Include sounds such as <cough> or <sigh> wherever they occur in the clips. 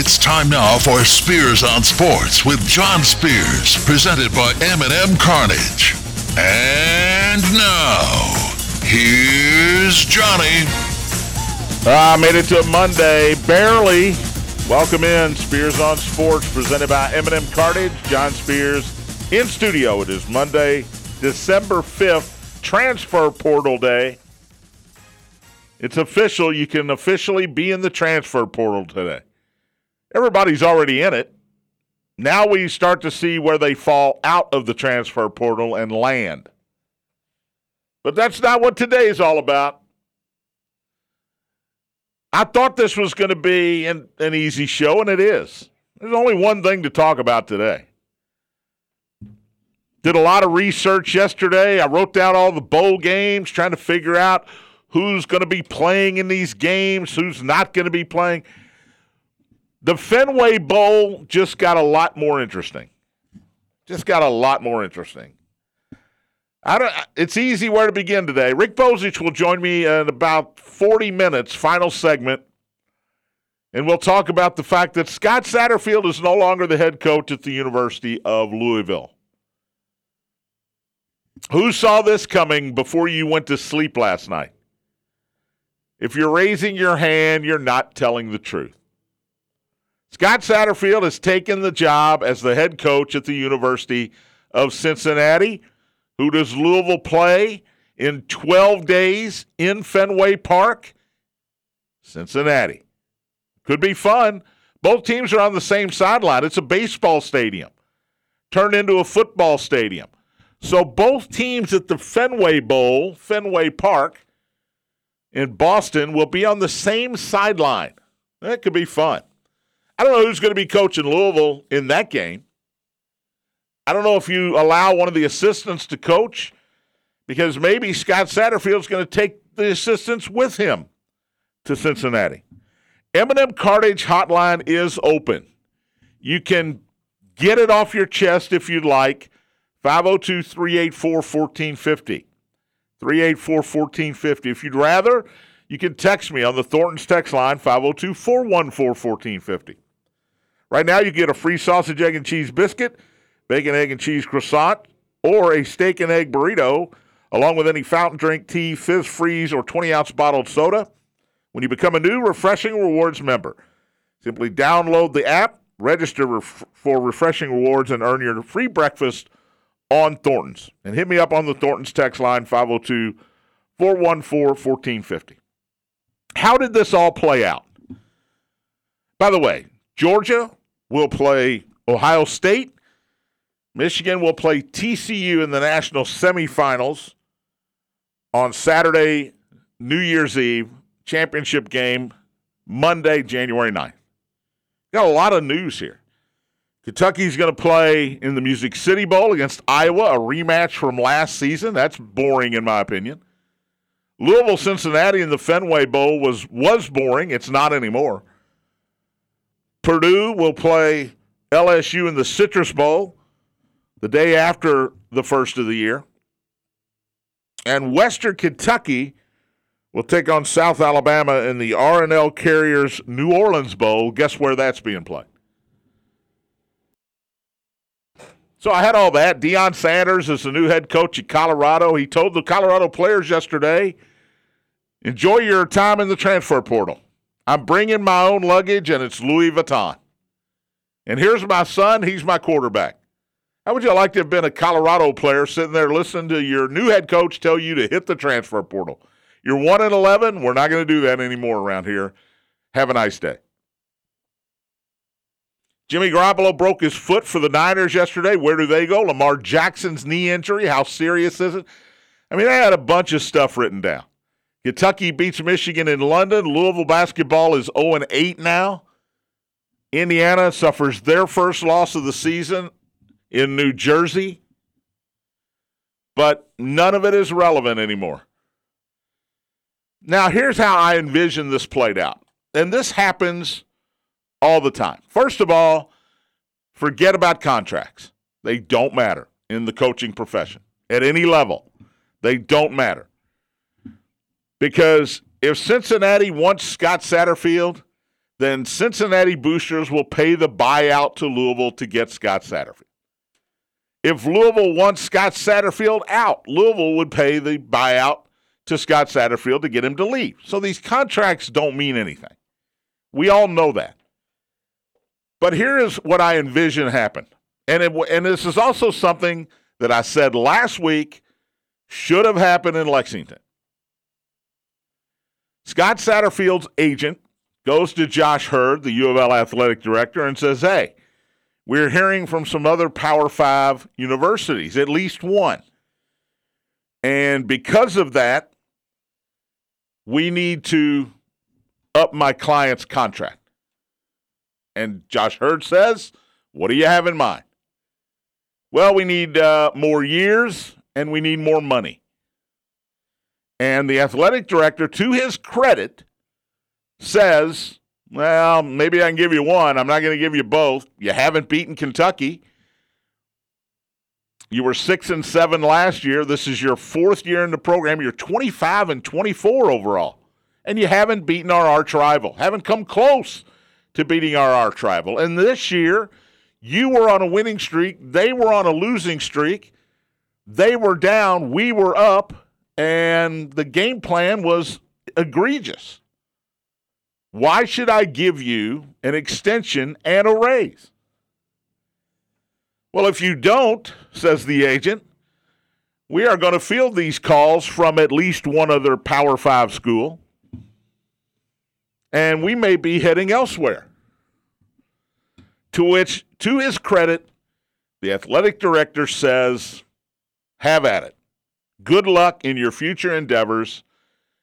It's time now for Spears on Sports with John Spears, presented by M&M Cartage. And now, here's Johnny. I made it to Monday, barely. Welcome in, Spears on Sports, presented by M&M Cartage. John Spears in studio. It is Monday, December 5th, transfer portal day. It's official. You can officially be in the transfer portal today. Everybody's already in it. Now we start to see where they fall out of the transfer portal and land. But that's not what today is all about. I thought this was going to be an, an easy show, and it is. There's only one thing to talk about today. Did a lot of research yesterday. I wrote down all the bowl games, trying to figure out who's going to be playing in these games, who's not going to be playing. The Fenway Bowl just got a lot more interesting. Just got a lot more interesting. I don't, it's easy where to begin today. Rick Bozich will join me in about 40 minutes, final segment, and we'll talk about the fact that Scott Satterfield is no longer the head coach at the University of Louisville. Who saw this coming before you went to sleep last night? If you're raising your hand, you're not telling the truth. Scott Satterfield has taken the job as the head coach at the University of Cincinnati. Who does Louisville play in 12 days in Fenway Park? Cincinnati. Could be fun. Both teams are on the same sideline. It's a baseball stadium turned into a football stadium. So both teams at the Fenway Bowl, Fenway Park in Boston, will be on the same sideline. That could be fun. I don't know who's going to be coaching Louisville in that game. I don't know if you allow one of the assistants to coach because maybe Scott Satterfield's going to take the assistants with him to Cincinnati. M&M Cartage hotline is open. You can get it off your chest if you'd like. 502 384 1450. 384 1450. If you'd rather, you can text me on the Thornton's text line 502 414 1450. Right now, you get a free sausage, egg, and cheese biscuit, bacon, egg, and cheese croissant, or a steak and egg burrito, along with any fountain drink, tea, fizz freeze, or 20 ounce bottled soda when you become a new Refreshing Rewards member. Simply download the app, register ref- for Refreshing Rewards, and earn your free breakfast on Thornton's. And hit me up on the Thornton's text line 502 414 1450. How did this all play out? By the way, Georgia will play Ohio State. Michigan will play TCU in the national semifinals on Saturday, New Year's Eve, championship game, Monday, January 9th. Got a lot of news here. Kentucky's going to play in the Music City Bowl against Iowa, a rematch from last season. That's boring, in my opinion. Louisville, Cincinnati in the Fenway Bowl was was boring. It's not anymore. Purdue will play LSU in the Citrus Bowl the day after the first of the year. And Western Kentucky will take on South Alabama in the RNL Carriers New Orleans Bowl. Guess where that's being played? So I had all that. Deion Sanders is the new head coach at Colorado. He told the Colorado players yesterday, enjoy your time in the transfer portal. I'm bringing my own luggage, and it's Louis Vuitton. And here's my son. He's my quarterback. How would you like to have been a Colorado player sitting there listening to your new head coach tell you to hit the transfer portal? You're 1 and 11. We're not going to do that anymore around here. Have a nice day. Jimmy Garoppolo broke his foot for the Niners yesterday. Where do they go? Lamar Jackson's knee injury. How serious is it? I mean, I had a bunch of stuff written down. Kentucky beats Michigan in London. Louisville basketball is 0 8 now. Indiana suffers their first loss of the season in New Jersey. But none of it is relevant anymore. Now, here's how I envision this played out. And this happens all the time. First of all, forget about contracts. They don't matter in the coaching profession at any level. They don't matter. Because if Cincinnati wants Scott Satterfield, then Cincinnati boosters will pay the buyout to Louisville to get Scott Satterfield. If Louisville wants Scott Satterfield out, Louisville would pay the buyout to Scott Satterfield to get him to leave. So these contracts don't mean anything. We all know that. But here is what I envision happen. And, it, and this is also something that I said last week should have happened in Lexington. Scott Satterfield's agent goes to Josh Heird, the U of L athletic director, and says, Hey, we're hearing from some other Power Five universities, at least one. And because of that, we need to up my client's contract. And Josh Heird says, What do you have in mind? Well, we need uh, more years and we need more money. And the athletic director, to his credit, says, Well, maybe I can give you one. I'm not going to give you both. You haven't beaten Kentucky. You were six and seven last year. This is your fourth year in the program. You're 25 and 24 overall. And you haven't beaten our arch rival, haven't come close to beating our arch rival. And this year, you were on a winning streak. They were on a losing streak. They were down. We were up. And the game plan was egregious. Why should I give you an extension and a raise? Well, if you don't, says the agent, we are going to field these calls from at least one other Power Five school, and we may be heading elsewhere. To which, to his credit, the athletic director says, Have at it. Good luck in your future endeavors.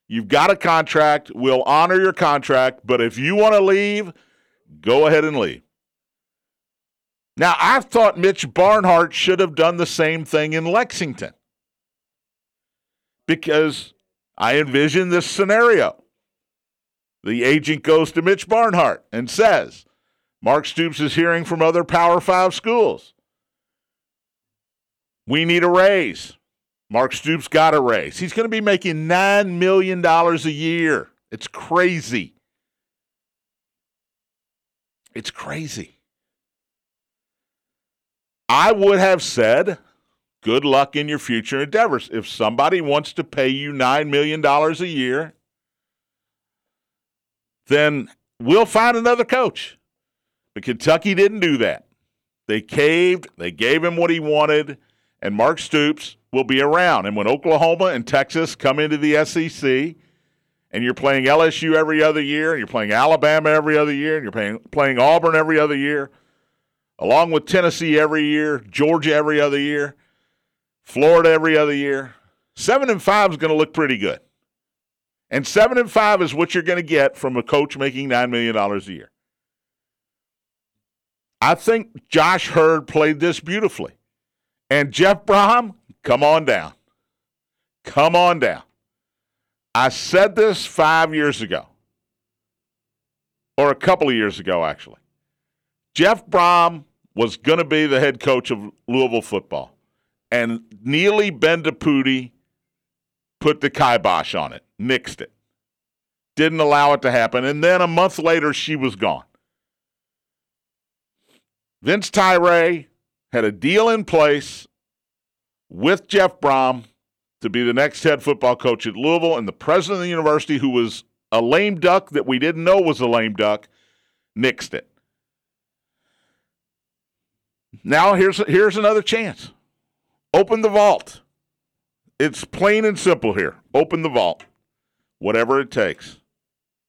You've got a contract. We'll honor your contract. But if you want to leave, go ahead and leave. Now, I thought Mitch Barnhart should have done the same thing in Lexington because I envision this scenario. The agent goes to Mitch Barnhart and says, Mark Stoops is hearing from other Power Five schools. We need a raise. Mark Stoops got a raise. He's going to be making $9 million a year. It's crazy. It's crazy. I would have said, good luck in your future endeavors. If somebody wants to pay you $9 million a year, then we'll find another coach. But Kentucky didn't do that. They caved, they gave him what he wanted, and Mark Stoops will be around. And when Oklahoma and Texas come into the SEC, and you're playing LSU every other year, and you're playing Alabama every other year, and you're playing, playing Auburn every other year, along with Tennessee every year, Georgia every other year, Florida every other year, seven and five is going to look pretty good. And seven and five is what you're going to get from a coach making $9 million a year. I think Josh Heird played this beautifully. And Jeff Brohm, come on down. Come on down. I said this five years ago, or a couple of years ago, actually. Jeff Brohm was going to be the head coach of Louisville football. And Neeli Bendapudi put the kibosh on it, nixed it, didn't allow it to happen. And then a month later, she was gone. Vince Tyra had a deal in place with Jeff Brohm to be the next head football coach at Louisville, and the president of the university, who was a lame duck that we didn't know was a lame duck, nixed it. Now here's here's another chance. Open the vault. It's plain and simple here. Open the vault. Whatever it takes.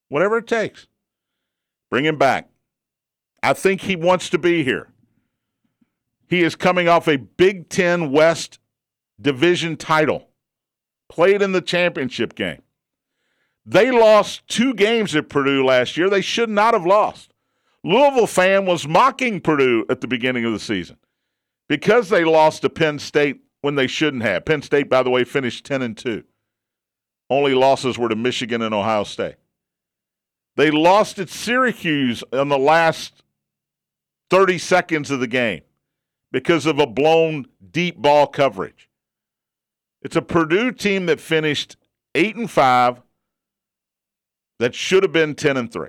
Whatever it takes. Bring him back. I think he wants to be here. He is coming off a Big Ten West division title, played in the championship game. They lost two games at Purdue last year. They should not have lost. Louisville fan was mocking Purdue at the beginning of the season because they lost to Penn State when they shouldn't have. Penn State, by the way, finished 10 and 2. Only losses were to Michigan and Ohio State. They lost at Syracuse in the last 30 seconds of the game because of a blown deep ball coverage. It's a Purdue team that finished 8 and 5 that should have been 10 and 3.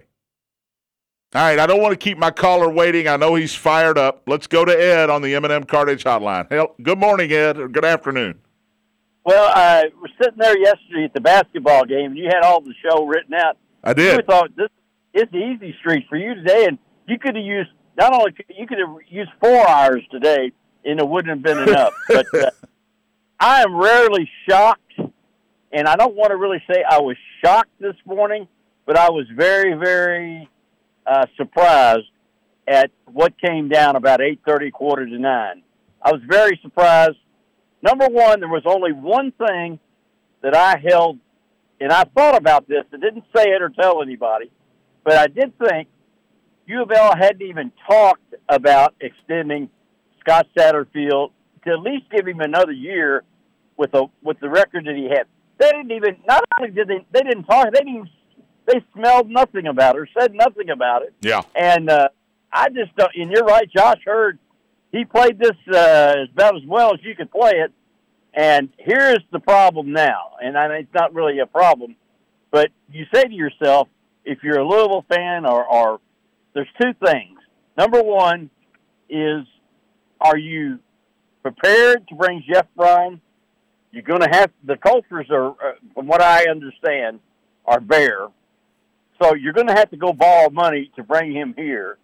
All right, I don't want to keep my caller waiting. I know he's fired up. Let's go to Ed on the M&M Cartage Hotline. Hell, good morning, Ed, or good afternoon. Well, I was sitting there yesterday at the basketball game, and you had all the show written out. I did. You thought this is the easy street for you today, and you could have used not only you could have used four hours today, and it wouldn't have been enough. <laughs> but uh, I am rarely shocked, and I don't want to really say I was shocked this morning, but I was very, very uh, surprised at what came down about eight thirty, quarter to nine. I was very surprised Number one, there was only one thing that I held, and I thought about this. I didn't say it or tell anybody, but I did think U of L hadn't even talked about extending Scott Satterfield to at least give him another year with a with the record that he had. They didn't even. Not only did they, they didn't talk. They didn't. They smelled nothing about it or said nothing about it. Yeah. And uh, I just don't. And you're right. Josh Heird he played this uh, about as well as you could play it. And here's the problem now, and I mean, it's not really a problem, but you say to yourself, if you're a Louisville fan, or, or there's two things. Number one is, are you prepared to bring Jeff Brohm? You're going to have the cultures are, uh, from what I understand, are bare. So you're going to have to go borrow money to bring him here,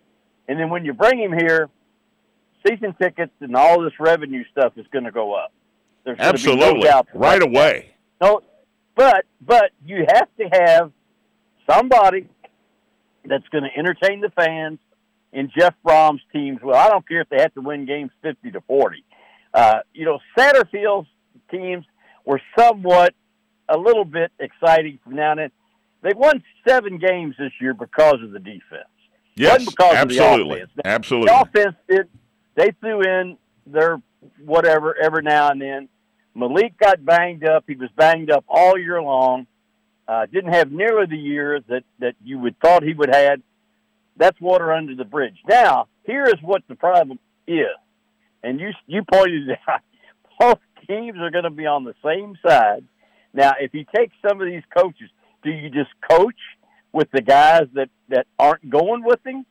and then when you bring him here, season tickets and all this revenue stuff is going to go up. There's Absolutely, no right away. No, but but you have to have somebody that's going to entertain the fans in Jeff Brohm's teams. Well, I don't care if they have to win games fifty to forty. Uh, you know, Satterfield's teams were somewhat a little bit exciting from now and then. They won seven games this year because of the defense. Yes, absolutely, the absolutely. The offense did they threw in their whatever every now and then. Malik got banged up. He was banged up all year long. Uh, didn't have nearly the year that, that you would thought he would have. That's water under the bridge. Now, here is what the problem is. And you, you pointed out, <laughs> both teams are going to be on the same side. Now, if you take some of these coaches, do you just coach with the guys that, that aren't going with him?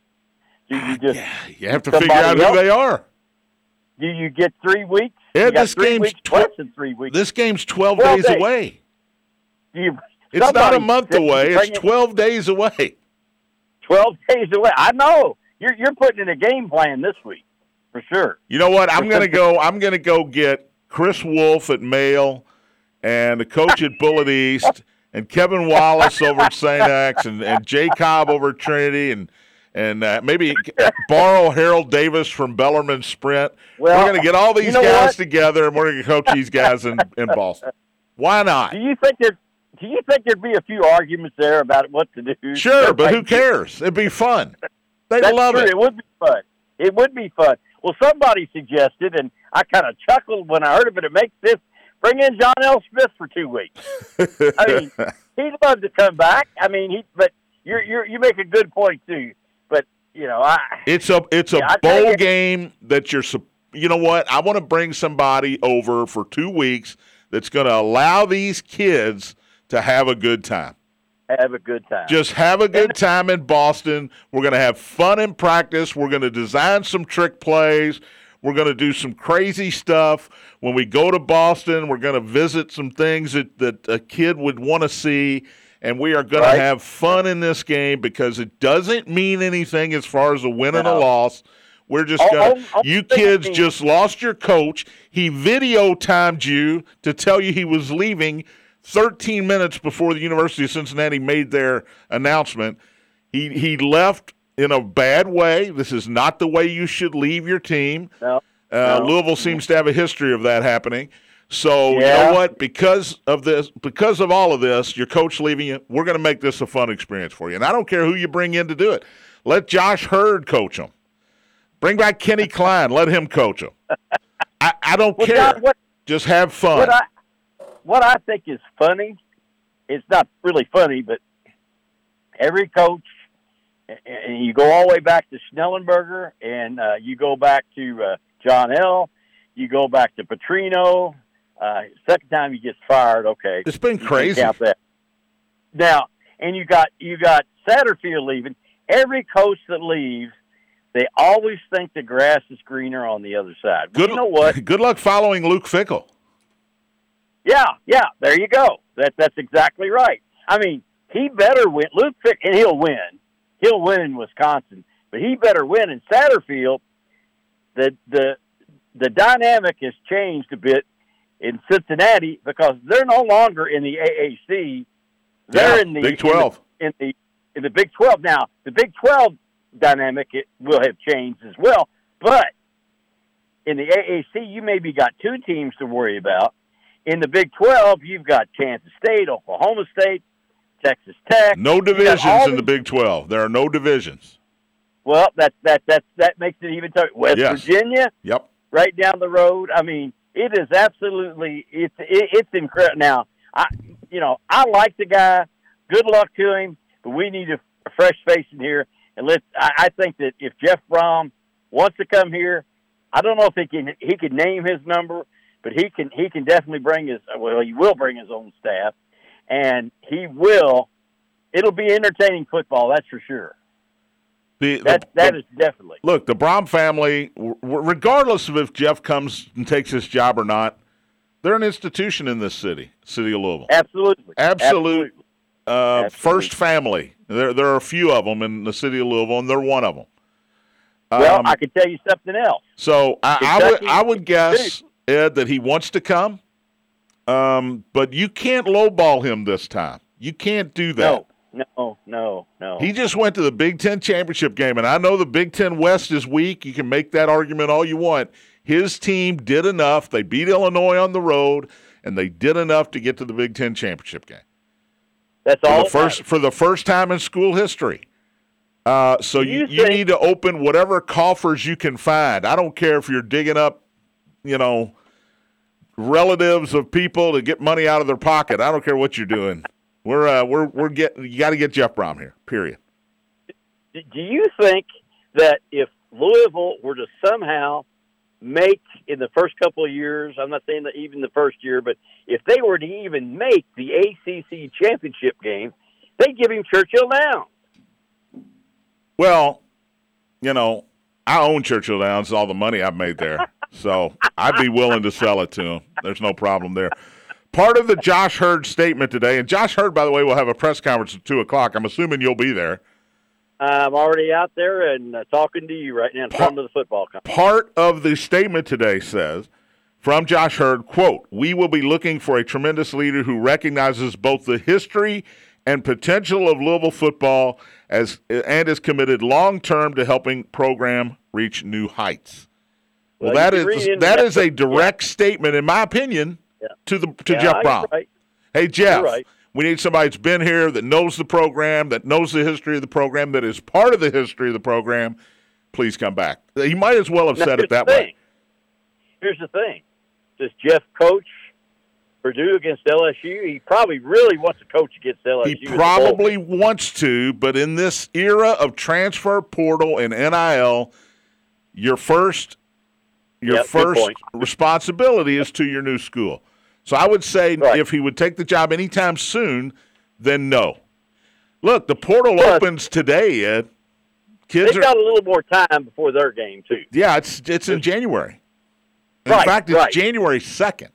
Do you just <sighs> yeah, you have to figure out who else? they are. Do you get three weeks? Yeah, this game's tw- three weeks. This game's twelve, 12 days, days, away. You, it's not a month away. It's twelve days away. Twelve days away. I know. You're you're putting in a game plan this week for sure. You know what? I'm gonna go. I'm gonna go get Chris Wolf at Male, and the coach at Bullitt East, <laughs> and Kevin Wallace over at St. X, and, and Jay Cobb over at Trinity, and and uh, maybe borrow Harold Davis from Bellarmine Sprint. Well, we're going to get all these you know guys what? together, and we're going to coach these guys in, in Boston. Why not? Do you think there? Do you think there'd be a few arguments there about what to do? Sure, but who cares? It'd be fun. They love true. it. It would be fun. It would be fun. Well, somebody suggested, and I kind of chuckled when I heard of it, it makes this Bring in John L. Smith for two weeks. I mean, <laughs> he'd love to come back. I mean, he. But you you you make a good point too But you know, I it's a it's a yeah, bowl game that you're. You know what? I want to bring somebody over for two weeks that's going to allow these kids to have a good time. Have a good time. Just have a good time in Boston. We're going to have fun in practice. We're going to design some trick plays. We're going to do some crazy stuff. When we go to Boston, we're going to visit some things that, that a kid would want to see and we are going right. to have fun in this game because it doesn't mean anything as far as a win no. and a loss. We're just going to, you kids just lost your coach. He video timed you to tell you he was leaving 13 minutes before the University of Cincinnati made their announcement. He, he left in a bad way. This is not the way you should leave your team. No. Uh, no. Louisville seems to have a history of that happening. So yeah. you know what? Because of this, because of all of this, your coach leaving you, we're going to make this a fun experience for you. And I don't care who you bring in to do it. Let Josh Heird coach them. Bring back Kenny <laughs> Klein. Let him coach them. I, I don't well, care. John, what, Just have fun. What I, what I think is funny, it's not really funny, but every coach, and you go all the way back to Schnellenberger, and uh, you go back to uh, John L. You go back to Petrino, uh, second time he gets fired, okay. It's been crazy. That. Now, and you got you got Satterfield leaving, every coach that leaves, they always think the grass is greener on the other side. Well, Good, you know what? <laughs> Good luck following Luke Fickell. Yeah, yeah, there you go. That that's exactly right. I mean, he better win. Luke Fick, and he'll win. He'll win in Wisconsin, but he better win in Satterfield. The the the dynamic has changed a bit in Cincinnati because they're no longer in the AAC. They're Yeah, in the Big 12. In the, in the in the Big Twelve now. The Big Twelve dynamic it will have changed as well, but in the AAC, you maybe got two teams to worry about. In the Big 12, you've got Kansas State, Oklahoma State, Texas Tech. No divisions in the Big 12. There are no divisions. Well, that that that that makes it even tougher. West Yes. Virginia, Yep. right down the road. I mean, it is absolutely it's it, it's incredible. Now, I you know I like the guy. Good luck to him, but we need a, a fresh face in here. And let I, I think that if Jeff Brohm wants to come here, I don't know if he can he can name his number, but he can he can definitely bring his well he will bring his own staff, and he will. It'll be entertaining football, that's for sure. The, the- That that the- is definitely. look, the Brohm family, regardless of if Jeff comes and takes his job or not, they're an institution in this city, city of Louisville. Absolutely. Absolute. Uh, Absolutely. first family. There, there are a few of them in the city of Louisville, and they're one of them. Well, Um, I can tell you something else. So I, I would I would guess Ed that he wants to come, um, but you can't lowball him this time. You can't do that. No, no, no, no. He just went to the Big Ten championship game, and I know the Big Ten West is weak. You can make that argument all you want. His team did enough. They beat Illinois on the road, and they did enough to get to the Big Ten championship game That's for all. the first for the first time in school history. Uh, so you, you you need to open whatever coffers you can find. I don't care if you're digging up, you know, relatives of people to get money out of their pocket. I don't care what you're doing. We're uh, we're we're getting. You got to get Jeff Brohm here. Period. Do you think that if Louisville were to somehow make in the first couple of years, I'm not saying that even the first year, but if they were to even make the ACC championship game, they'd give him Churchill Downs. Well, you know, I own Churchill Downs. All the money I've made there, so I'd be willing to sell it to him. There's no problem there. Part of the Josh Heird statement today, and Josh Heird, by the way, will have a press conference at two o'clock. I'm assuming you'll be there. I'm already out there and uh, talking to you right now in front of the football company. Part of the statement today says, from Josh Heird, quote, we will be looking for a tremendous leader who recognizes both the history and potential of Louisville football as and is committed long term to helping program reach new heights. Well, Well, that you is can read into that that, is a direct statement, in my opinion, Yeah. to the to Yeah, Jeff Brohm. right. Hey Jeff, right. we need somebody that's been here, that knows the program, that knows the history of the program, that is part of the history of the program. Please come back. He might as well have Now, said it that way. Here's the thing: Does Jeff coach Purdue against LSU? He probably really wants to coach against LSU. He in the bowl. probably wants to, but in this era of transfer portal and NIL, your first your Yep, first responsibility is to your new school. So I would say Right. if he would take the job anytime soon, then no. Look, the portal Plus- opens today, Ed. Kids They've are got a little more time before their game too. yeah, it's it's in January. In Right, fact, it's right. January second.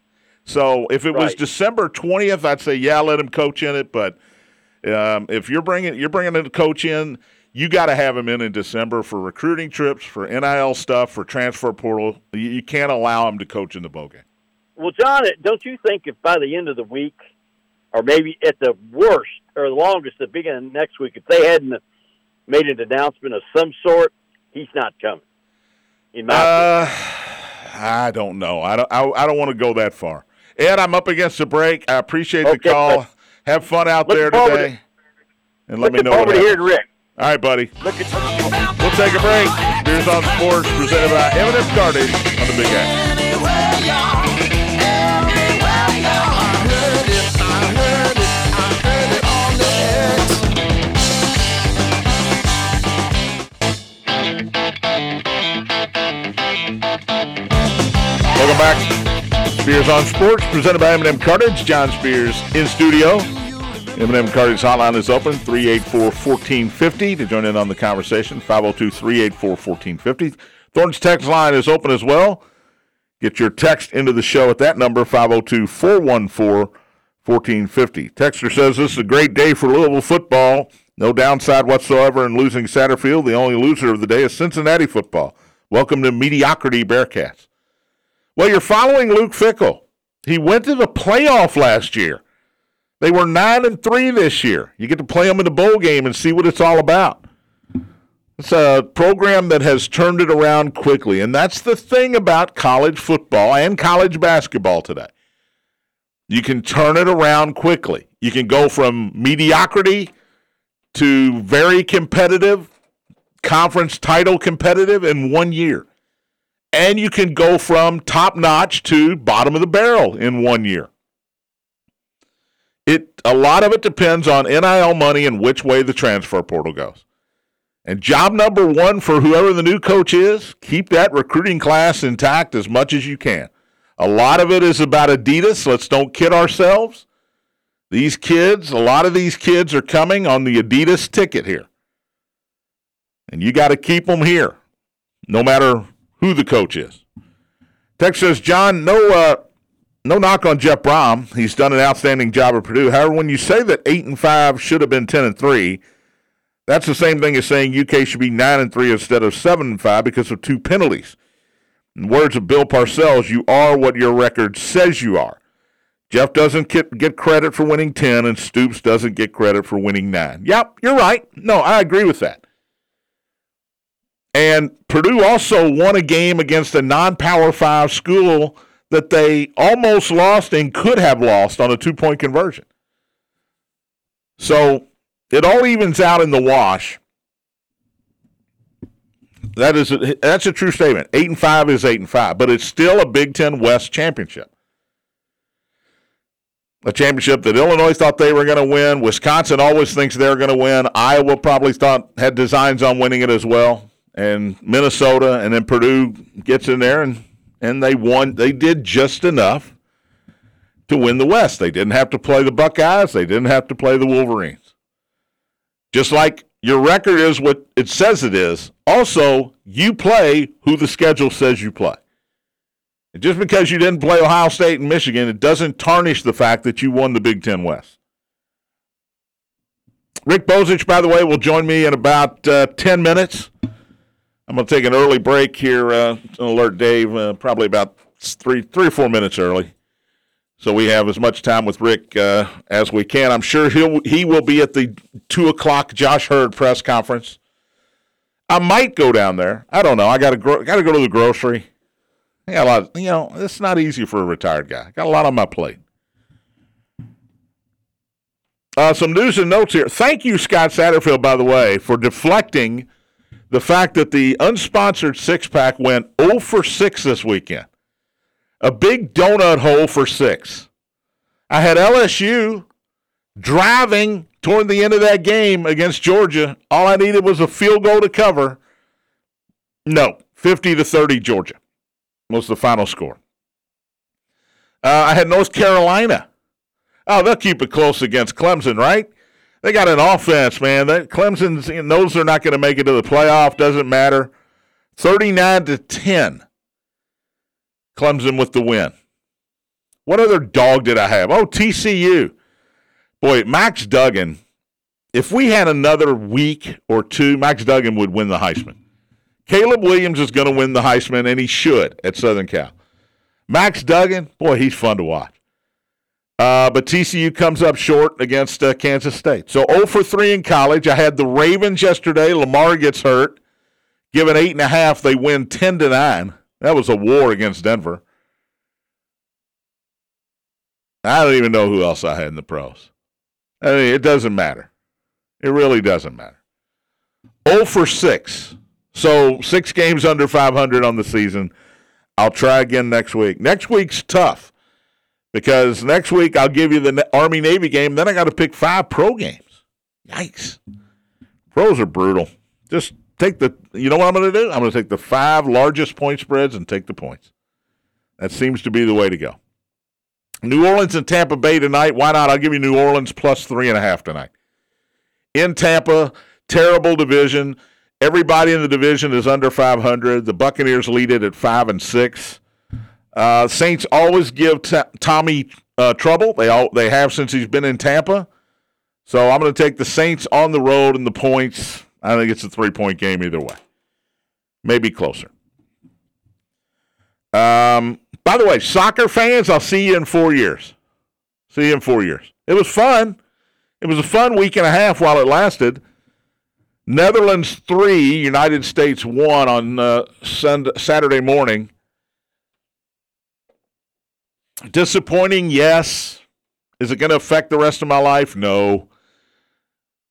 So if it was December twentieth, I'd say yeah, let him coach in it. But um, if you're bringing you're bringing a coach in, you got to have him in in December for recruiting trips, for NIL stuff, for transfer portal. You, you can't allow him to coach in the bowl game. Well, John, don't you think if by the end of the week, or maybe at the worst or the longest, the beginning of next week, if they hadn't made an announcement of some sort, he's not coming. In my opinion. Uh, I don't know. I don't. I, I don't want to go that far. Ed, I'm up against the break. I appreciate the call. but- Have fun out Looking there forward to- today, and let me know what happens. Rick. All right, buddy. Look at We'll take a break. Spears on Sports, presented by M&M Cartage on the Big X. Welcome back. Spears on Sports, presented by M&M Cartage. John Spears in studio. M&M Cartage Hotline is open, 384-1450 to join in on the conversation, 502-384-1450. Thornton's text line is open as well. Get your text into the show at that number, 502-414-1450. Texter says, this is a great day for Louisville football. No downside whatsoever in losing Satterfield. The only loser of the day is Cincinnati football. Welcome to mediocrity, Bearcats. Well, you're following Luke Fickell. He went to the playoff last year. They were nine and three this year. You get to play them in the bowl game and see what it's all about. It's a program that has turned it around quickly, and that's the thing about college football and college basketball today. You can turn it around quickly. You can go from mediocrity to very competitive, conference title competitive in one year. And you can go from top notch to bottom of the barrel in one year. It a lot of it depends on NIL money and which way the transfer portal goes. And job number one for whoever the new coach is, keep that recruiting class intact as much as you can. A lot of it is about Adidas. Let's don't kid ourselves. These kids, a lot of these kids are coming on the Adidas ticket here. And you got to keep them here, no matter who the coach is. Text says, John, no uh, no knock on Jeff Brohm. He's done an outstanding job at Purdue. However, when you say that eight and five should have been ten and three, that's the same thing as saying UK should be nine and three instead of seven and five because of two penalties. In words of Bill Parcells, you are what your record says you are. Jeff doesn't get, get credit for winning 10, and Stoops doesn't get credit for winning 9. Yep, you're right. No, I agree with that. And Purdue also won a game against a non Power 5 school that they almost lost and could have lost on a two point conversion. So it all evens out in the wash. That is a, that's a true statement. Eight and five is eight and five, but it's still a Big Ten West championship. A championship that Illinois thought they were going to win. Wisconsin always thinks they're going to win. Iowa probably thought had designs on winning it as well, and Minnesota, and then Purdue gets in there and and they won. They did just enough to win the West. They didn't have to play the Buckeyes. They didn't have to play the Wolverines. Just like your record is what it says it is. Also, you play who the schedule says you play. And just because you didn't play Ohio State and Michigan, it doesn't tarnish the fact that you won the Big Ten West. Rick Bozich, by the way, will join me in about uh, 10 minutes. I'm going to take an early break here. Uh, alert Dave, uh, probably about three, three or four minutes early, so we have as much time with Rick uh, as we can. I'm sure he'll he will be at the two o'clock Josh Heird press conference. I might go down there. I don't know. I got to gro- got to go to the grocery. I got a lot. Of, you know, it's not easy for a retired guy. I got a lot on my plate. Uh, some news and notes here. Thank you, Scott Satterfield, by the way, for deflecting the fact that the unsponsored six pack went 0 for 6 this weekend. A big donut hole for six. I had LSU driving toward the end of that game against Georgia. All I needed was a field goal to cover. No, 50 to 30 Georgia was the final score. Uh, I had North Carolina. Oh, they'll keep it close against Clemson, right? They got an offense, man. That Clemson knows they're not going to make it to the playoff. Doesn't matter. Thirty-nine to ten. Clemson with the win. What other dog did I have? Oh, TCU. Boy, Max Duggan. If we had another week or two, Max Duggan would win the Heisman. Caleb Williams is going to win the Heisman, and he should at Southern Cal. Max Duggan, boy, he's fun to watch. Uh, but TCU comes up short against uh, Kansas State. So 0 for 3 in college. I had the Ravens yesterday. Lamar gets hurt. Given 8.5, they win 10 to 9. That was a war against Denver. I don't even know who else I had in the pros. I mean, it doesn't matter. It really doesn't matter. 0 for 6. So six games under 500 on the season. I'll try again next week. Next week's tough because next week I'll give you the Army Navy game. Then I got to pick five pro games. Yikes. Pros are brutal. Just take the, you know what I'm going to do? I'm going to take the five largest point spreads and take the points. That seems to be the way to go. New Orleans and Tampa Bay tonight. Why not? I'll give you New Orleans plus three and a half tonight. In Tampa, terrible division. Everybody in the division is under 500. The Buccaneers lead it at five and six. Uh, Saints always give t- Tommy uh, trouble. They all they have since he's been in Tampa. So I'm going to take the Saints on the road and the points. I think it's a three point game either way. Maybe closer. Um, by the way, soccer fans, I'll see you in four years. See you in four years. It was fun. It was a fun week and a half while it lasted. Netherlands three, United States one on uh, Sunday, Saturday morning. Disappointing, yes. Is it going to affect the rest of my life? No.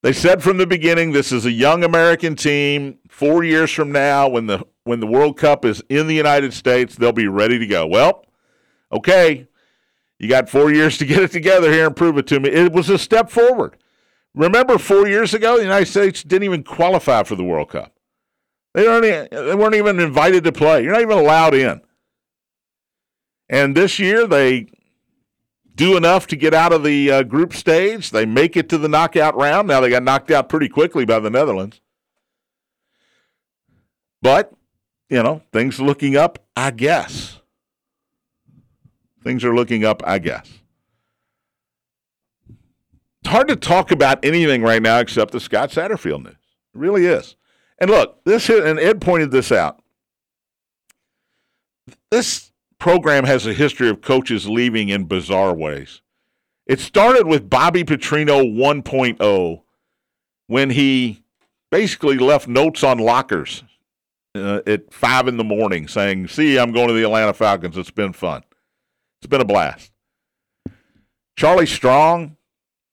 They said from the beginning this is a young American team. Four years from now, when the when the World Cup is in the United States, they'll be ready to go. Well, okay, you got four years to get it together here and prove it to me. It was a step forward. Remember, four years ago, the United States didn't even qualify for the World Cup. They they weren't even invited to play. You're not even allowed in. And this year, they do enough to get out of the uh, group stage. They make it to the knockout round. Now, they got knocked out pretty quickly by the Netherlands. But, you know, things looking up, I guess. Things are looking up, I guess. It's hard to talk about anything right now except the Scott Satterfield news. It really is. And look, this and Ed pointed this out. This program has a history of coaches leaving in bizarre ways. It started with Bobby Petrino 1.0 when he basically left notes on lockers uh, at five in the morning saying, "See, I'm going to the Atlanta Falcons. It's been fun. It's been a blast." Charlie Strong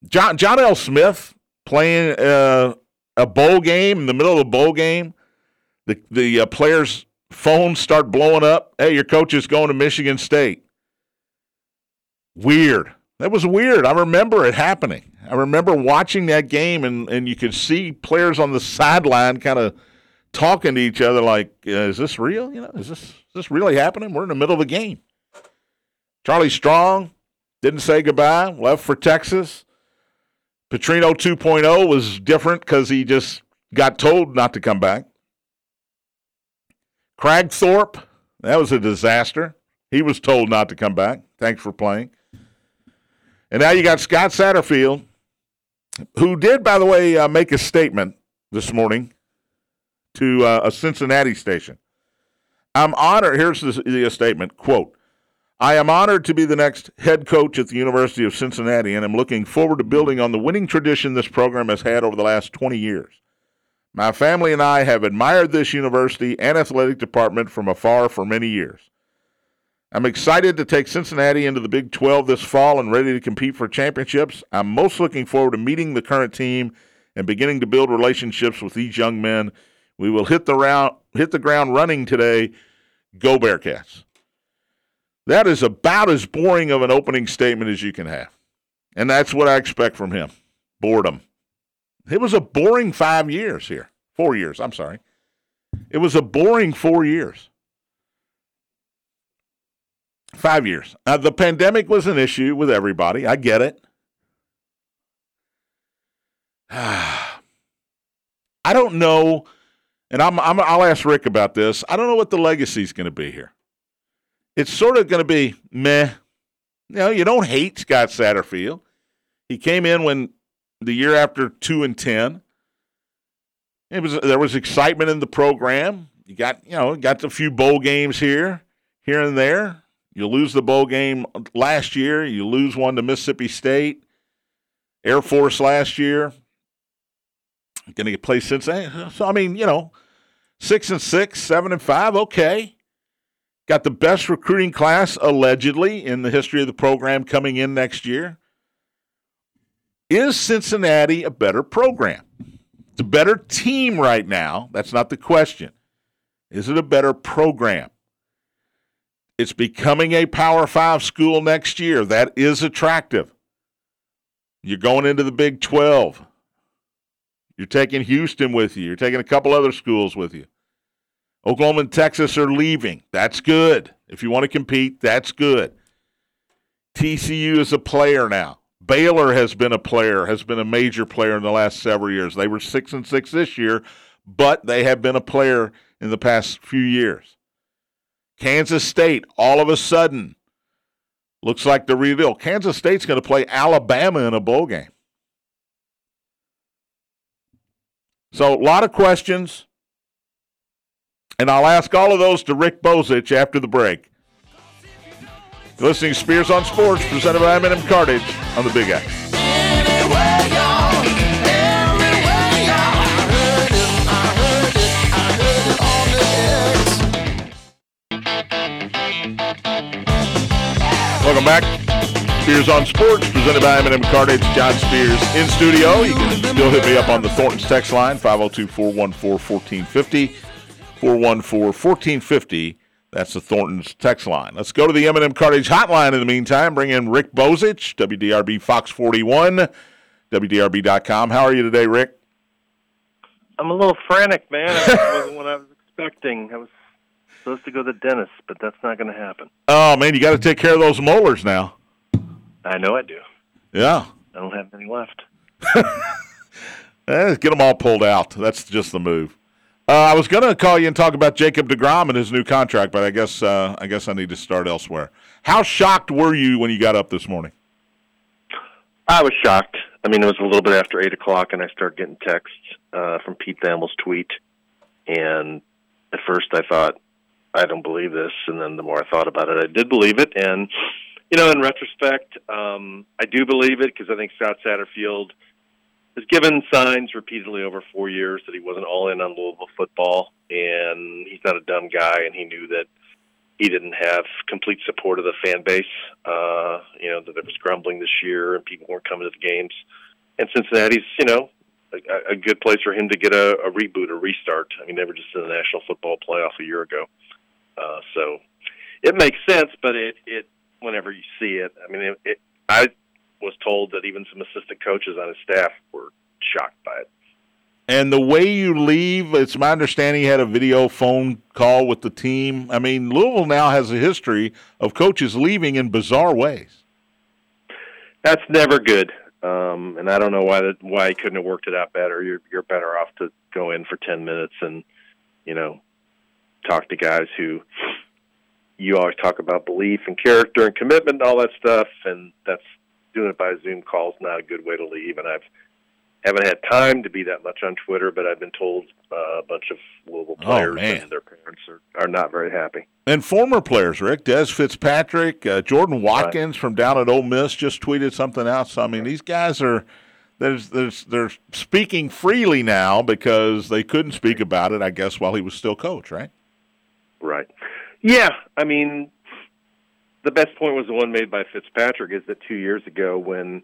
John John L. Smith playing uh, a bowl game in the middle of a bowl game. The the uh, players' phones start blowing up. Hey, your coach is going to Michigan State. Weird. That was weird. I remember it happening. I remember watching that game, and, and you could see players on the sideline kind of talking to each other like, "Is this real? You know, is this is this really happening? We're in the middle of a game." Charlie Strong didn't say goodbye. Left for Texas. Petrino 2.0 was different because he just got told not to come back. Kragthorpe, that was a disaster. He was told not to come back. Thanks for playing. And now you got Scott Satterfield, who did, by the way, uh, make a statement this morning to uh, a Cincinnati station. I'm honored. Here's the, the statement quote, I am honored to be the next head coach at the University of Cincinnati, and I'm looking forward to building on the winning tradition this program has had over the last 20 years. My family and I have admired this university and athletic department from afar for many years. I'm excited to take Cincinnati into the Big 12 this fall and ready to compete for championships. I'm most looking forward to meeting the current team and beginning to build relationships with these young men. We will hit the round, hit the ground running today. Go Bearcats. That is about as boring of an opening statement as you can have. And that's what I expect from him boredom. It was a boring five years here. Four years, I'm sorry. It was a boring four years. Five years. The pandemic was an issue with everybody. I get it. <sighs> I don't know, and I'm, I'm, I'll ask Rick about this. I don't know what the legacy is going to be here it's sort of going to be meh. You know, you don't hate Scott Satterfield. He came in when the year after two and ten. It was there was excitement in the program. You got you know got a few bowl games here, here and there. You lose the bowl game last year. You lose one to Mississippi State, Air Force last year. Going to play Cincinnati. So I mean, you know, six and six, seven and five. Okay, Got the best recruiting class, allegedly, in the history of the program coming in next year. Is Cincinnati a better program? It's a better team right now. That's not the question. Is it a better program? It's becoming a Power Five school next year. That is attractive. You're going into the Big 12. You're taking Houston with you. You're taking a couple other schools with you. Oklahoma and Texas are leaving. That's good. If you want to compete, that's good. TCU is a player now. Baylor has been a player, has been a major player in the last several years. They were six and six this year, but they have been a player in the past few years. Kansas State, all of a sudden, looks like the real deal. Kansas State's going to play Alabama in a bowl game. So, a lot of questions. And I'll ask all of those to Rick Bozich after the break. You're listening to Spears on Sports, presented by M&M Cartage on the Big X. Welcome back. Spears on Sports, presented by M&M Cartage. John Spears in studio. You can still hit me up on the Thornton's text line, 502-414-1450. 414-1450. That's the Thornton's text line. Let's go to the M&M Cartage hotline in the meantime. Bring in Rick Bozich, WDRB Fox 41, WDRB.com. How are you today, Rick? I'm a little frantic, man. That wasn't what I was expecting. I was supposed to go to the dentist, but that's not going to happen. Oh, man, you got to take care of those molars now. I know I do. Yeah. I don't have any left. <laughs> Eh, get them all pulled out. That's just the move. Uh, I was going to call you and talk about Jacob deGrom and his new contract, but I guess uh, I guess I need to start elsewhere. How shocked were you when you got up this morning? I was shocked. I mean, it was a little bit after eight o'clock, and I started getting texts uh, from Pete Thamel's tweet. And at first, I thought, I don't believe this, and then the more I thought about it, I did believe it. And you know, in retrospect, um, I do believe it because I think Scott Satterfield has given signs repeatedly over four years that he wasn't all in on Louisville football, and he's not a dumb guy, and he knew that he didn't have complete support of the fan base. Uh, you know that there was grumbling this year, and people weren't coming to the games. And Cincinnati's, you know, a, a good place for him to get a, a reboot, a restart. I mean, they were just in the National Football Playoff a year ago, uh, so it makes sense. But it, it, whenever you see it, I mean, it, it, I was told that even some assistant coaches on his staff were shocked by it. And the way you leave, it's my understanding you had a video phone call with the team. I mean, Louisville now has a history of coaches leaving in bizarre ways. That's never good. Um, and I don't know why that why he couldn't have worked it out better. You're you're better off to go in for ten minutes and you know talk to guys who you always talk about belief and character and commitment and all that stuff. And that's doing it by Zoom calls not a good way to leave. And I've haven't had time to be that much on Twitter, but I've been told uh, a bunch of Louisville players and their parents are, are not very happy. And former players, Rick, Dez Fitzpatrick, uh, Jordan Watkins right. from down at Ole Miss just tweeted something out. So I mean, these guys are there's there's they're speaking freely now because they couldn't speak about it, I guess, while he was still coach, right? Right. Yeah, I mean, the best point was the one made by Fitzpatrick. Is that two years ago when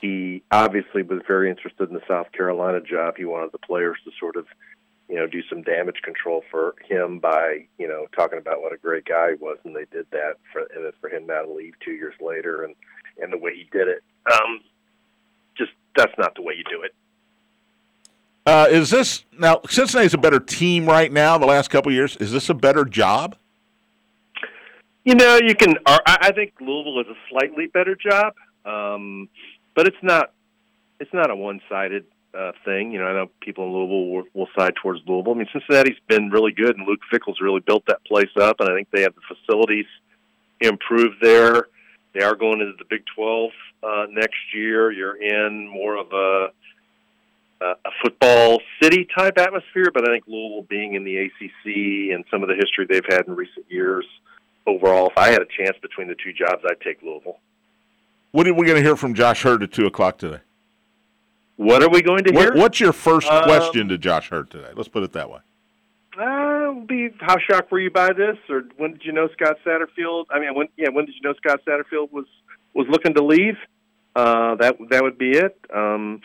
he obviously was very interested in the South Carolina job. He wanted the players to sort of, you know, do some damage control for him by, you know, talking about what a great guy he was, and they did that for and for him now to leave two years later, and and the way he did it, um, just that's not the way you do it. Uh, is this now Cincinnati's a better team right now? The last couple years, is this a better job? You know, you can. I think Louisville is a slightly better job. Um, but it's not it's not a one sided uh, thing. You know, I know people in Louisville will, will side towards Louisville. I mean, Cincinnati's been really good, and Luke Fickell's really built that place up, and I think they have the facilities improved there. They are going into the Big 12 uh, next year. You're in more of a a football city type atmosphere, but I think Louisville being in the ACC and some of the history they've had in recent years, overall, if I had a chance between the two jobs, I'd take Louisville. What are we going to hear from Josh Heird at 2 o'clock today? What are we going to hear? What, what's your first um, question to Josh Heird today? Let's put it that way. Uh, be how shocked were you by this, or when did you know Scott Satterfield? I mean, when yeah, when did you know Scott Satterfield was was looking to leave? Uh, that that would be it. Um,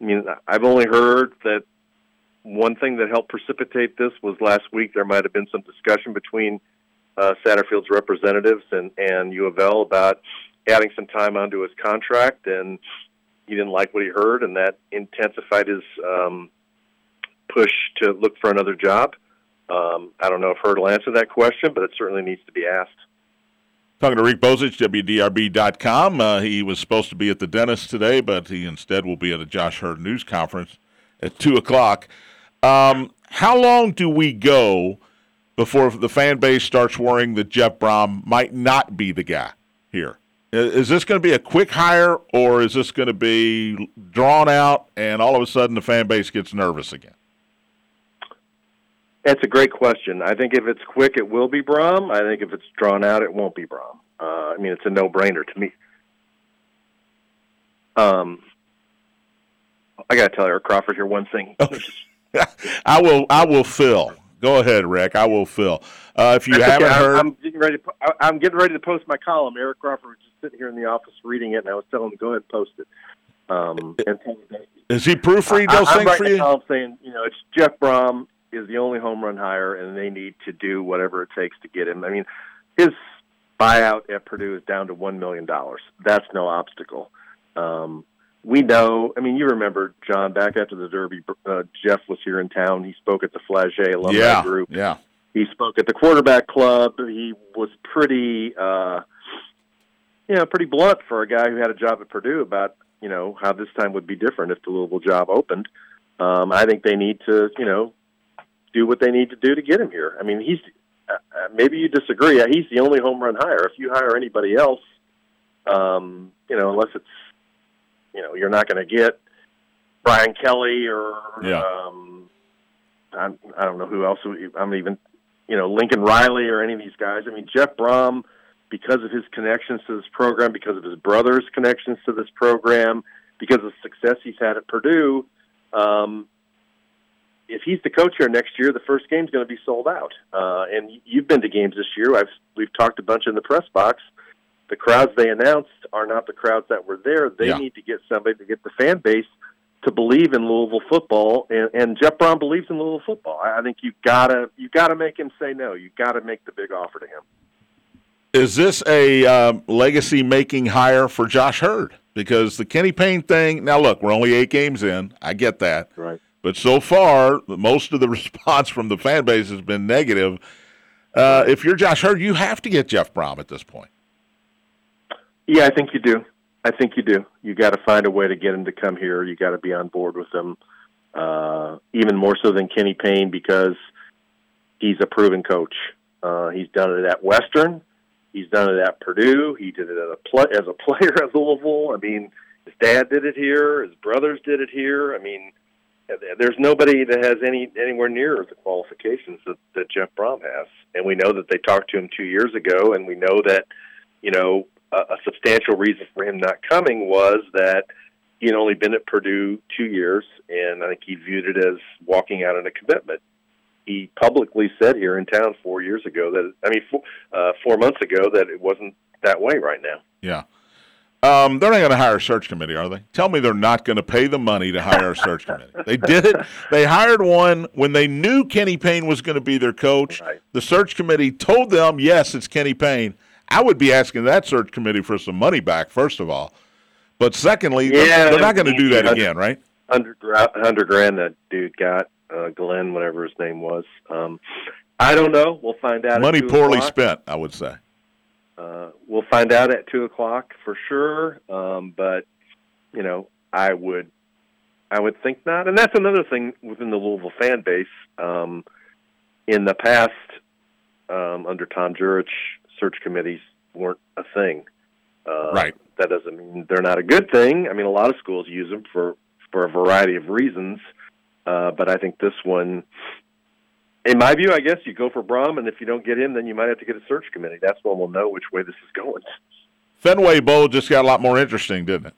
I mean, I've only heard that one thing that helped precipitate this was last week there might have been some discussion between uh, Satterfield's representatives and and U of L about adding some time onto his contract, and he didn't like what he heard, and that intensified his um, push to look for another job. Um, I don't know if Heird will answer that question, but it certainly needs to be asked. Talking to Rick Bozich, WDRB.com. Uh, he was supposed to be at the dentist today, but he instead will be at a Josh Heird news conference at 2 o'clock. Um, how long do we go before the fan base starts worrying that Jeff Brohm might not be the guy here? Is this going to be a quick hire, or is this going to be drawn out and all of a sudden the fan base gets nervous again? That's a great question. I think if it's quick, it will be Brohm. I think if it's drawn out, it won't be Brohm. Uh, I mean, it's a no-brainer to me. Um, I got to tell Eric Crawford here one thing. <laughs> I will. I will fill. Go ahead, Rick. I will fill. Uh, if you That's haven't okay. heard, I'm getting ready. To, I'm getting ready to post my column. Eric Crawford was just sitting here in the office reading it, and I was telling him, "Go ahead, and post it." Um, and is he proofread I- those I'm things for you? column saying, you know, it's Jeff Brohm is the only home run hire, and they need to do whatever it takes to get him. I mean, his buyout at Purdue is down to one million dollars. That's no obstacle. Um, we know. I mean, you remember John back after the Derby. Uh, Jeff was here in town. He spoke at the Flaget alumni Yeah, group. yeah. He spoke at the quarterback club. He was pretty, uh, you know, pretty blunt for a guy who had a job at Purdue about you know how this time would be different if the Louisville job opened. Um, I think they need to, you know, do what they need to do to get him here. I mean, he's uh, uh, maybe you disagree. He's the only home run hire. If you hire anybody else, um, you know, unless it's, you know, you're not going to get Brian Kelly or Yeah. um, I, I don't know who else. I'm even, you know, Lincoln Riley or any of these guys. I mean, Jeff Brohm, because of his connections to this program, because of his brother's connections to this program, because of the success he's had at Purdue. Um, if he's the coach here next year, the first game's going to be sold out. Uh, and you've been to games this year. I've we've talked a bunch in the press box. The crowds they announced are not the crowds that were there. They Yeah. need to get somebody to get the fan base to believe in Louisville football, and, and Jeff Brohm believes in Louisville football. I, think you gotta you gotta make him say no. You gotta make the big offer to him. Is this a um, legacy making hire for Josh Heird? Because the Kenny Payne thing. Now, look, we're only eight games in. I get that. Right. But so far, most of the <laughs> response from the fan base has been negative. Uh, if you're Josh Heird, you have to get Jeff Brohm at this point. Yeah, I think you do. I think you do. You got to find a way to get him to come here. You got to be on board with him, uh, even more so than Kenny Payne because he's a proven coach. Uh, he's done it at Western. He's done it at Purdue. He did it as a pl- as a player at <laughs> Louisville. I mean, his dad did it here. His brothers did it here. I mean, there's nobody that has any anywhere near the qualifications that, that Jeff Brohm has. And we know that they talked to him two years ago, and we know that you know a, a substantial reason for him not coming was that he had only been at Purdue two years, and I think he viewed it as walking out on a commitment. He publicly said here in town four years ago that I mean four, uh, four months ago that it wasn't that way right now. Yeah. Um, they're not going to hire a search committee, are they? Tell me they're not going to pay the money to hire a search committee. They did it. They hired one when they knew Kenny Payne was going to be their coach. Right. The search committee told them, yes, it's Kenny Payne. I would be asking that search committee for some money back, first of all. But secondly, they're- they're, not going to do that yeah. again, right? hundred gra- hundred grand that dude got, uh, Glenn, whatever his name was. Um, I don't know. We'll find out. at Money 2 poorly o'clock. spent, I would say. Uh, we'll find out at two o'clock for sure. Um, but you know, I would, I would think not. And that's another thing within the Louisville fan base. Um, in the past, um, under Tom Jurich, search committees weren't a thing. Uh, Right. That doesn't mean they're not a good thing. I mean, a lot of schools use them for for a variety of reasons. Uh, but I think this one, in my view, I guess you go for Brohm, and if you don't get him, then you might have to get a search committee. That's when we'll know which way this is going. Fenway Bowl just got a lot more interesting, didn't it?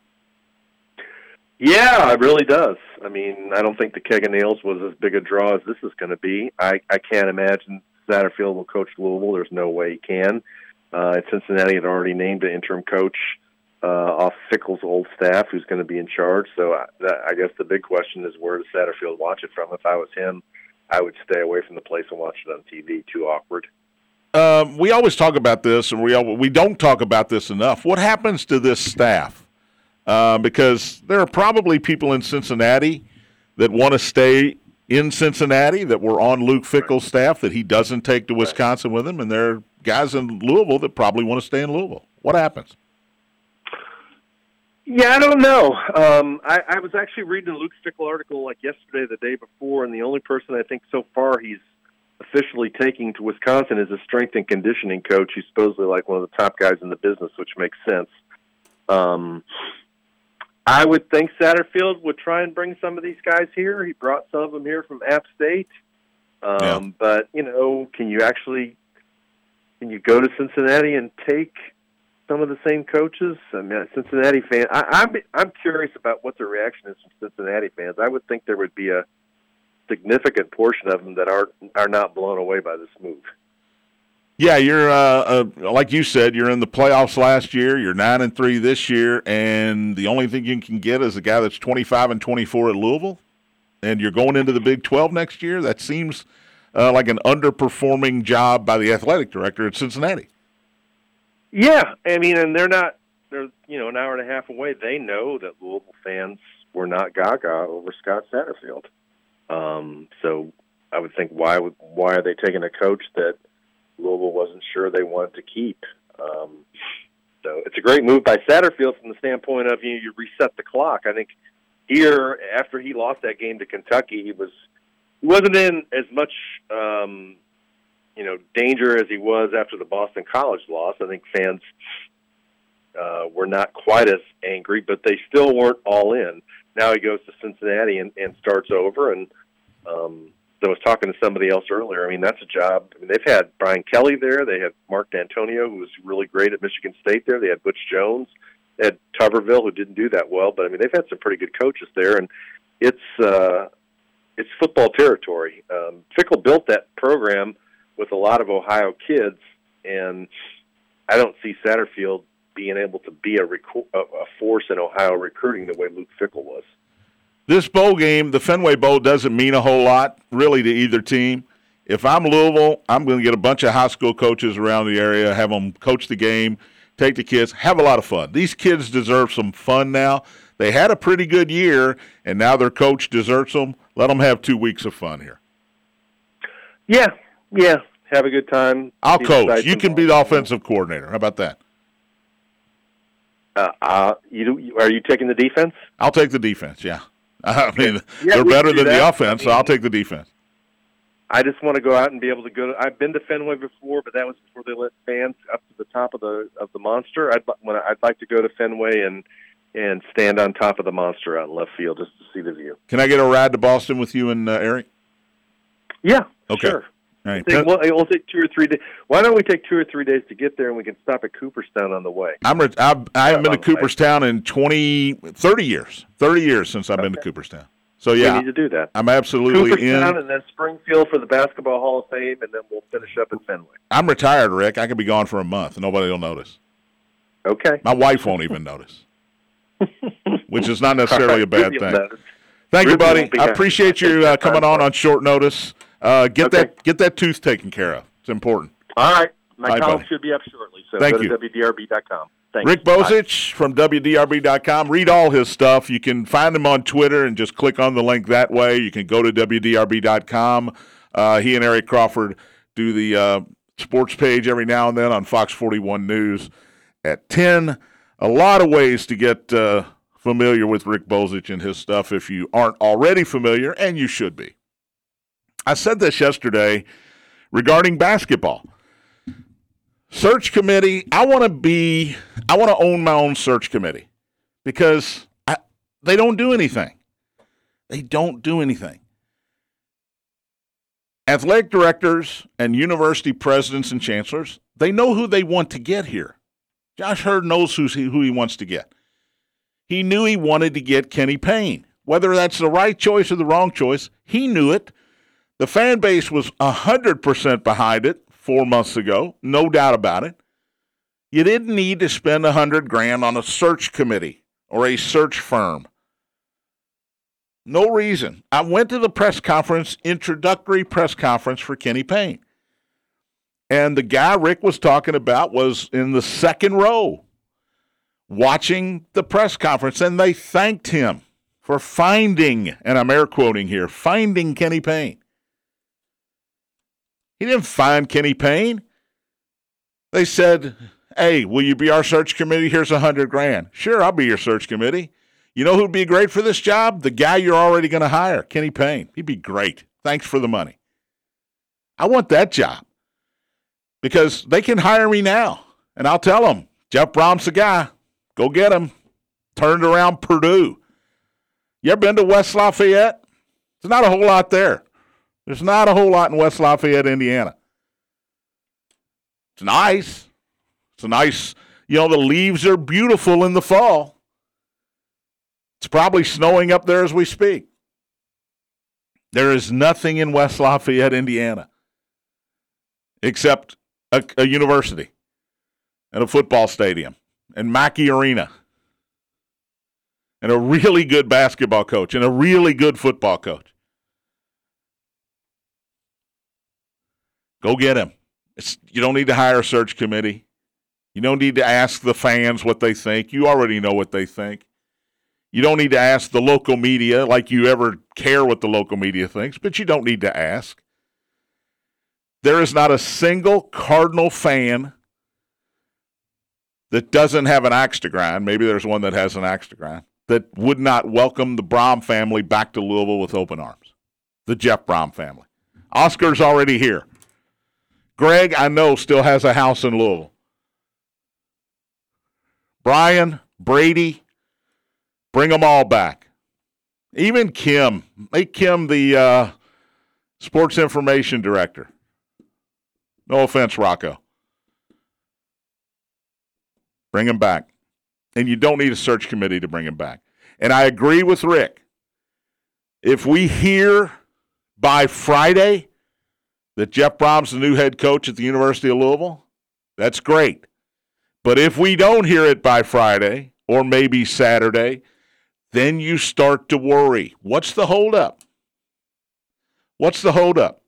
Yeah, it really does. I mean, I don't think the keg of nails was as big a draw as this is going to be. I, I can't imagine Satterfield will coach Louisville. There's no way he can. Uh, Cincinnati had already named an interim coach uh, off Fickell's old staff who's going to be in charge. So I, that, I guess the big question is where does Satterfield watch it from? If I was him, I would stay away from the place and watch it on TV. Too awkward. Um, we always talk about this, and we we don't talk about this enough. What happens to this staff? Uh, because there are probably people in Cincinnati that want to stay in Cincinnati that were on Luke Fickell's staff that he doesn't take to Wisconsin with him, and there are guys in Louisville that probably want to stay in Louisville. What happens? Yeah, I don't know. Um, I, I was actually reading a Luke Fickell article like yesterday, the day before, and the only person I think so far he's officially taking to Wisconsin is a strength and conditioning coach. He's supposedly like one of the top guys in the business, which makes sense. Um, I would think Satterfield would try and bring some of these guys here. He brought some of them here from App State. Um, yeah. But you know, can you actually can you go to Cincinnati and take some of the same coaches? I mean, Cincinnati fans. I, I'm I'm curious about what the reaction is from Cincinnati fans. I would think there would be a significant portion of them that are are not blown away by this move. Yeah, you're uh, uh, like you said, you're in the playoffs last year. You're nine and three this year, and the only thing you can get is a guy that's 25 and 24 at Louisville, and you're going into the Big 12 next year. That seems uh, like an underperforming job by the athletic director at Cincinnati. Yeah, I mean, and they're not. They're you know an hour and a half away. They know that Louisville fans were not gaga over Scott Satterfield. Um, so I would think why would why are they taking a coach that Louisville wasn't sure they wanted to keep? Um, so it's a great move by Satterfield from the standpoint of you know, you reset the clock. I think here after he lost that game to Kentucky, he was he wasn't in as much um, you know danger as he was after the Boston College loss. I think fans uh, were not quite as angry, but they still weren't all in. Now he goes to Cincinnati and, and starts over. And um, I was talking to somebody else earlier. I mean, that's a job. I mean, they've had Brian Kelly there. They had Mark Dantonio, who was really great at Michigan State there. They had Butch Jones. They had Tuberville, who didn't do that well. But I mean, they've had some pretty good coaches there, and it's uh, it's football territory. Um, Fickell built that program with a lot of Ohio kids, and I don't see Satterfield being able to be a, recu- a, force in Ohio recruiting the way Luke Fickell was. This bowl game, the Fenway Bowl, doesn't mean a whole lot really to either team. If I'm Louisville, I'm going to get a bunch of high school coaches around the area, have them coach the game, take the kids, have a lot of fun. These kids deserve some fun now. They had a pretty good year, and now their coach deserts them. Let them have two weeks of fun here. Yeah, yeah, have a good time. I'll coach. You can be the offensive coordinator. How about that? Uh, uh, you are you taking the defense? I'll take the defense. Yeah, <laughs> I mean yeah, they're better than that. the offense, so I'll take the defense. I just want to go out and be able to go. To, I've been to Fenway before, but that was before they let fans up to the top of the of the monster. I'd when I'd like to go to Fenway and and stand on top of the monster out in left field just to see the view. Can I get a ride to Boston with you and uh, Eric? Yeah. Okay. Sure. All right. Think, well, we'll take two or three days. Why don't we take two or three days to get there, and we can stop at Cooperstown on the way? I'm re- I've, I haven't been to Cooperstown in 20, 30 years. Thirty years since I've okay. been to Cooperstown. So yeah, we need to do that. I'm absolutely Cooperstown in. and then Springfield for the Basketball Hall of Fame, and then we'll finish up in Fenway. I'm retired, Rick. I could be gone for a month, nobody will notice. Okay. My wife won't even notice, <laughs> which is not necessarily a bad thing. Thank you, buddy. I appreciate you <laughs> uh, coming on on short notice. Uh, get okay. that get that tooth taken care of. It's important. All right. My right, column buddy. should be up shortly. So Thank go you. to WDRB.com. Thanks. Rick Bozich from WDRB.com. Read all his stuff. You can find him on Twitter and just click on the link that way. You can go to WDRB.com. Uh, he and Eric Crawford do the uh, sports page every now and then on Fox 41 News at 10. A lot of ways to get uh, familiar with Rick Bozich and his stuff if you aren't already familiar, and you should be. I said this yesterday regarding basketball. Search committee, I want to be, I want to own my own search committee because I, they don't do anything. They don't do anything. Athletic directors and university presidents and chancellors, they know who they want to get here. Josh Heird knows who's, who he wants to get. He knew he wanted to get Kenny Payne. Whether that's the right choice or the wrong choice, he knew it. The fan base was 100% behind it four months ago, no doubt about it. You didn't need to spend 100 grand on a search committee or a search firm. No reason. I went to the press conference, introductory press conference for Kenny Payne. And the guy Rick was talking about was in the second row watching the press conference, and they thanked him for finding, and I'm air quoting here, finding Kenny Payne. He didn't find Kenny Payne. They said, Hey, will you be our search committee? Here's a hundred grand. Sure, I'll be your search committee. You know who'd be great for this job? The guy you're already going to hire, Kenny Payne. He'd be great. Thanks for the money. I want that job because they can hire me now. And I'll tell them, Jeff Brohm's the guy. Go get him. Turned around Purdue. You ever been to West Lafayette? There's not a whole lot there. There's not a whole lot in West Lafayette, Indiana. It's nice. It's a nice, you know, the leaves are beautiful in the fall. It's probably snowing up there as we speak. There is nothing in West Lafayette, Indiana, except a, a university and a football stadium and Mackey Arena and a really good basketball coach and a really good football coach. Go get him. It's, you don't need to hire a search committee. You don't need to ask the fans what they think. You already know what they think. You don't need to ask the local media like you ever care what the local media thinks, but you don't need to ask. There is not a single Cardinal fan that doesn't have an axe to grind. Maybe there's one that has an axe to grind that would not welcome the Brohm family back to Louisville with open arms. The Jeff Brohm family. Oscar's already here. Greg, I know, still has a house in Louisville. Brian, Brady, bring them all back. Even Kim, make Kim the uh, sports information director. No offense, Rocco. Bring him back. And you don't need a search committee to bring him back. And I agree with Rick. If we hear by Friday that Jeff Brohm's the new head coach at the University of Louisville, that's great. But if we don't hear it by Friday or maybe Saturday, then you start to worry. What's the holdup? What's the holdup?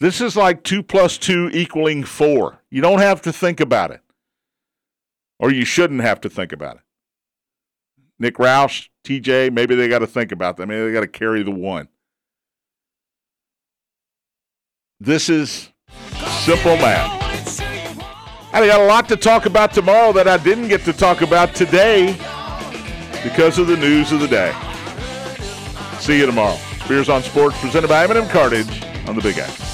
This is like two plus two equaling four. You don't have to think about it, or you shouldn't have to think about it. Nick Roush, TJ, maybe they got to think about that. Maybe they got to carry the one. This is simple math. I got a lot to talk about tomorrow that I didn't get to talk about today because of the news of the day. See you tomorrow. Spears on Sports presented by M&M Cartage on the Big X.